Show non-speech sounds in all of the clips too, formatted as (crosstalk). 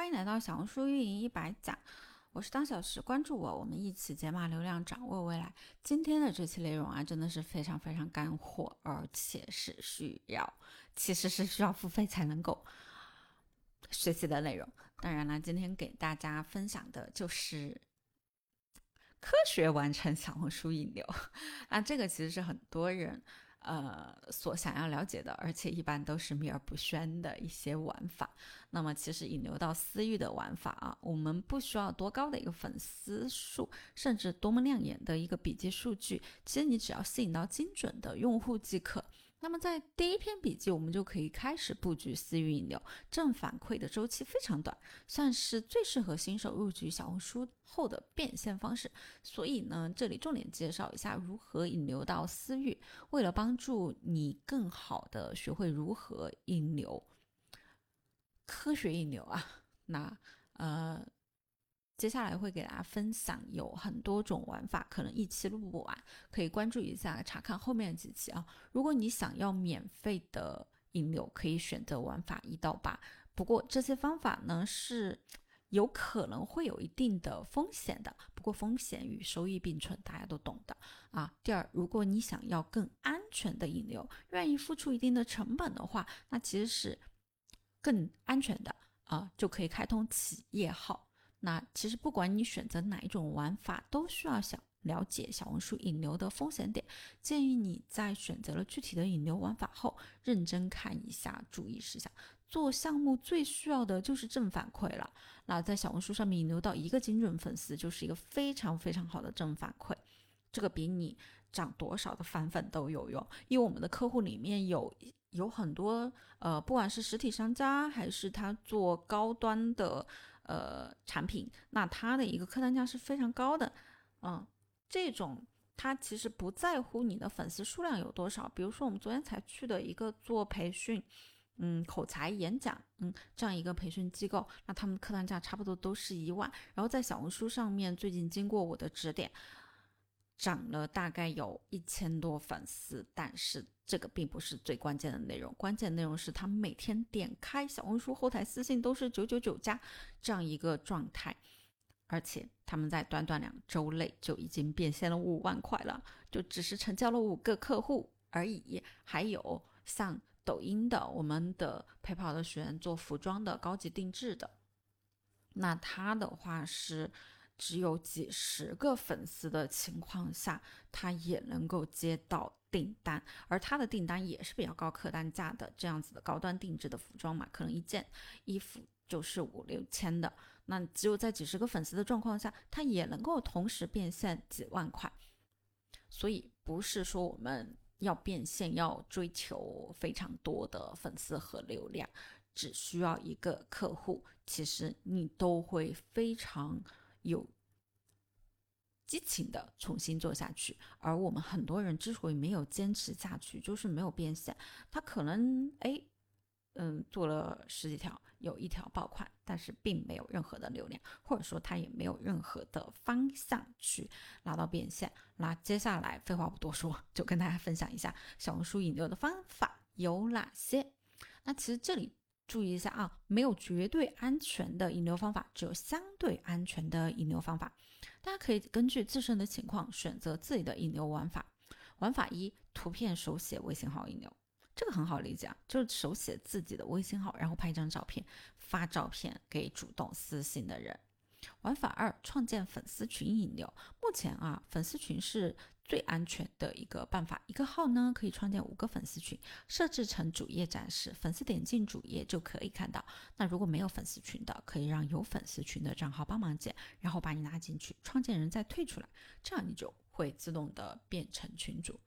欢迎来到小红书运营一百讲，我是当小时，关注我，我们一起解码流量，掌握未来。今天的这期内容啊，真的是非常非常干货，而且是需要，其实是需要付费才能够学习的内容。当然了，今天给大家分享的就是科学完成小红书引流 (laughs) 啊，这个其实是很多人。呃，所想要了解的，而且一般都是秘而不宣的一些玩法。那么，其实引流到私域的玩法啊，我们不需要多高的一个粉丝数，甚至多么亮眼的一个笔记数据，其实你只要吸引到精准的用户即可。那么在第一篇笔记，我们就可以开始布局私域引流，正反馈的周期非常短，算是最适合新手入局小红书后的变现方式。所以呢，这里重点介绍一下如何引流到私域。为了帮助你更好的学会如何引流，科学引流啊，那呃。接下来会给大家分享有很多种玩法，可能一期录不完，可以关注一下查看后面几期啊。如果你想要免费的引流，可以选择玩法一到八。不过这些方法呢是有可能会有一定的风险的，不过风险与收益并存，大家都懂的啊。第二，如果你想要更安全的引流，愿意付出一定的成本的话，那其实是更安全的啊，就可以开通企业号。那其实不管你选择哪一种玩法，都需要想了解小红书引流的风险点。建议你在选择了具体的引流玩法后，认真看一下注意事项。做项目最需要的就是正反馈了。那在小红书上面引流到一个精准粉丝，就是一个非常非常好的正反馈。这个比你涨多少的返粉都有用。因为我们的客户里面有有很多呃，不管是实体商家还是他做高端的。呃，产品那它的一个客单价是非常高的，嗯，这种它其实不在乎你的粉丝数量有多少。比如说我们昨天才去的一个做培训，嗯，口才演讲，嗯，这样一个培训机构，那他们客单价差不多都是一万。然后在小红书上面，最近经过我的指点。涨了大概有一千多粉丝，但是这个并不是最关键的内容，关键内容是他们每天点开小红书后台私信都是九九九加这样一个状态，而且他们在短短两周内就已经变现了五万块了，就只是成交了五个客户而已。还有像抖音的，我们的陪跑的学员做服装的高级定制的，那他的话是。只有几十个粉丝的情况下，他也能够接到订单，而他的订单也是比较高客单价的，这样子的高端定制的服装嘛，可能一件衣服就是五六千的。那只有在几十个粉丝的状况下，他也能够同时变现几万块。所以不是说我们要变现要追求非常多的粉丝和流量，只需要一个客户，其实你都会非常。有激情的重新做下去，而我们很多人之所以没有坚持下去，就是没有变现。他可能哎，嗯，做了十几条，有一条爆款，但是并没有任何的流量，或者说他也没有任何的方向去拿到变现。那接下来废话不多说，就跟大家分享一下小红书引流的方法有哪些。那其实这里。注意一下啊，没有绝对安全的引流方法，只有相对安全的引流方法。大家可以根据自身的情况选择自己的引流玩法。玩法一：图片手写微信号引流，这个很好理解啊，就是手写自己的微信号，然后拍一张照片，发照片给主动私信的人。玩法二：创建粉丝群引流。目前啊，粉丝群是最安全的一个办法。一个号呢，可以创建五个粉丝群，设置成主页展示，粉丝点进主页就可以看到。那如果没有粉丝群的，可以让有粉丝群的账号帮忙建，然后把你拉进去，创建人再退出来，这样你就会自动的变成群主。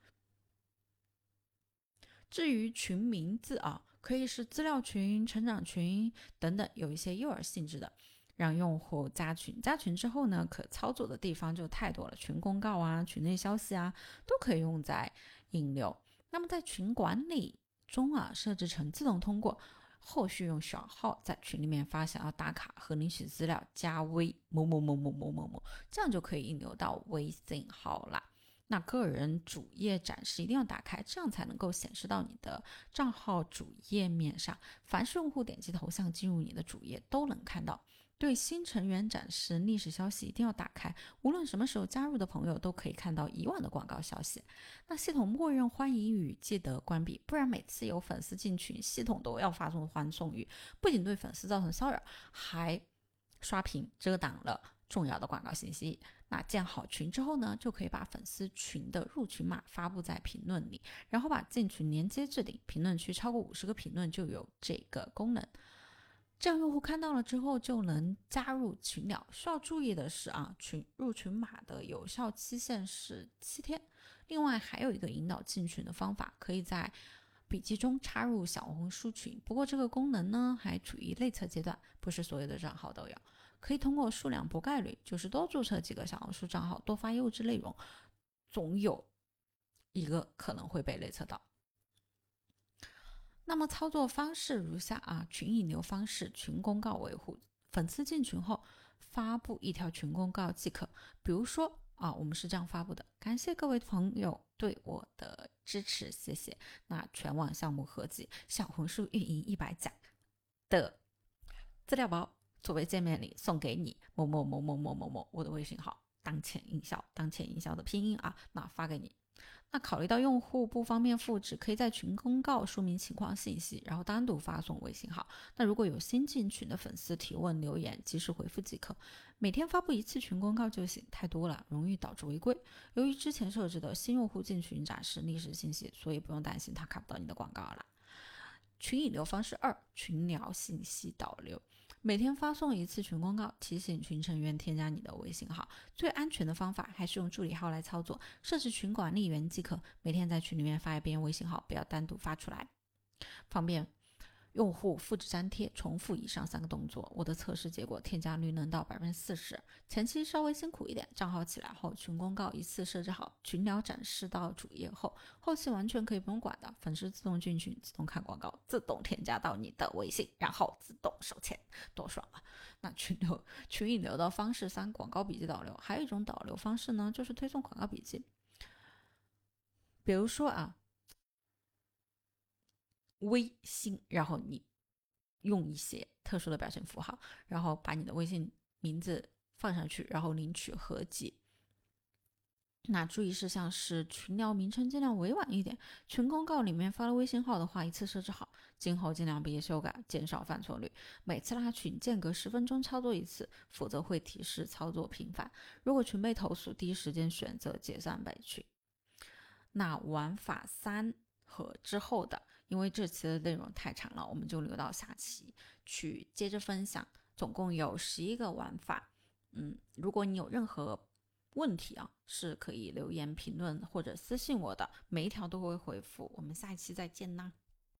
至于群名字啊，可以是资料群、成长群等等，有一些诱饵性质的。让用户加群，加群之后呢，可操作的地方就太多了，群公告啊、群内消息啊，都可以用在引流。那么在群管理中啊，设置成自动通过，后续用小号在群里面发想要打卡和领取资料，加微某某某某某某某，这样就可以引流到微信号啦。那个人主页展示一定要打开，这样才能够显示到你的账号主页面上。凡是用户点击头像进入你的主页，都能看到。对新成员展示历史消息一定要打开，无论什么时候加入的朋友都可以看到以往的广告消息。那系统默认欢迎语记得关闭，不然每次有粉丝进群，系统都要发送欢送语，不仅对粉丝造成骚扰，还刷屏遮挡了重要的广告信息。那建好群之后呢，就可以把粉丝群的入群码发布在评论里，然后把进群连接置顶，评论区超过五十个评论就有这个功能。这样用户看到了之后就能加入群聊。需要注意的是啊，群入群码的有效期限是七天。另外还有一个引导进群的方法，可以在笔记中插入小红书群。不过这个功能呢还处于内测阶段，不是所有的账号都有。可以通过数量博概率，就是多注册几个小红书账号，多发优质内容，总有一个可能会被内测到。那么操作方式如下啊，群引流方式，群公告维护，粉丝进群后发布一条群公告即可。比如说啊，我们是这样发布的：感谢各位朋友对我的支持，谢谢。那全网项目合计小红书运营一百讲的资料包作为见面礼送给你，某某某某某某某，我的微信号，当前营销，当前营销的拼音啊，那发给你。那考虑到用户不方便复制，可以在群公告说明情况信息，然后单独发送微信号。那如果有新进群的粉丝提问留言，及时回复即可。每天发布一次群公告就行，太多了容易导致违规。由于之前设置的新用户进群展示历史信息，所以不用担心他看不到你的广告了。群引流方式二：群聊信息导流。每天发送一次群公告，提醒群成员添加你的微信号。最安全的方法还是用助理号来操作，设置群管理员即可。每天在群里面发一遍微信号，不要单独发出来，方便。用户复制粘贴重复以上三个动作，我的测试结果添加率能到百分之四十。前期稍微辛苦一点，账号起来后群公告一次设置好，群聊展示到主页后，后期完全可以不用管的，粉丝自动进群，自动看广告，自动添加到你的微信，然后自动收钱，多爽啊！那群流群引流的方式三，广告笔记导流，还有一种导流方式呢，就是推送广告笔记，比如说啊。微信，然后你用一些特殊的表情符号，然后把你的微信名字放上去，然后领取合集。那注意事项是群聊名称尽量委婉一点，群公告里面发了微信号的话，一次设置好，今后尽量别修改，减少犯错率。每次拉群间隔十分钟操作一次，否则会提示操作频繁。如果群被投诉，第一时间选择解散本群。那玩法三和之后的。因为这期的内容太长了，我们就留到下期去接着分享。总共有十一个玩法，嗯，如果你有任何问题啊，是可以留言评论或者私信我的，每一条都会回复。我们下一期再见啦！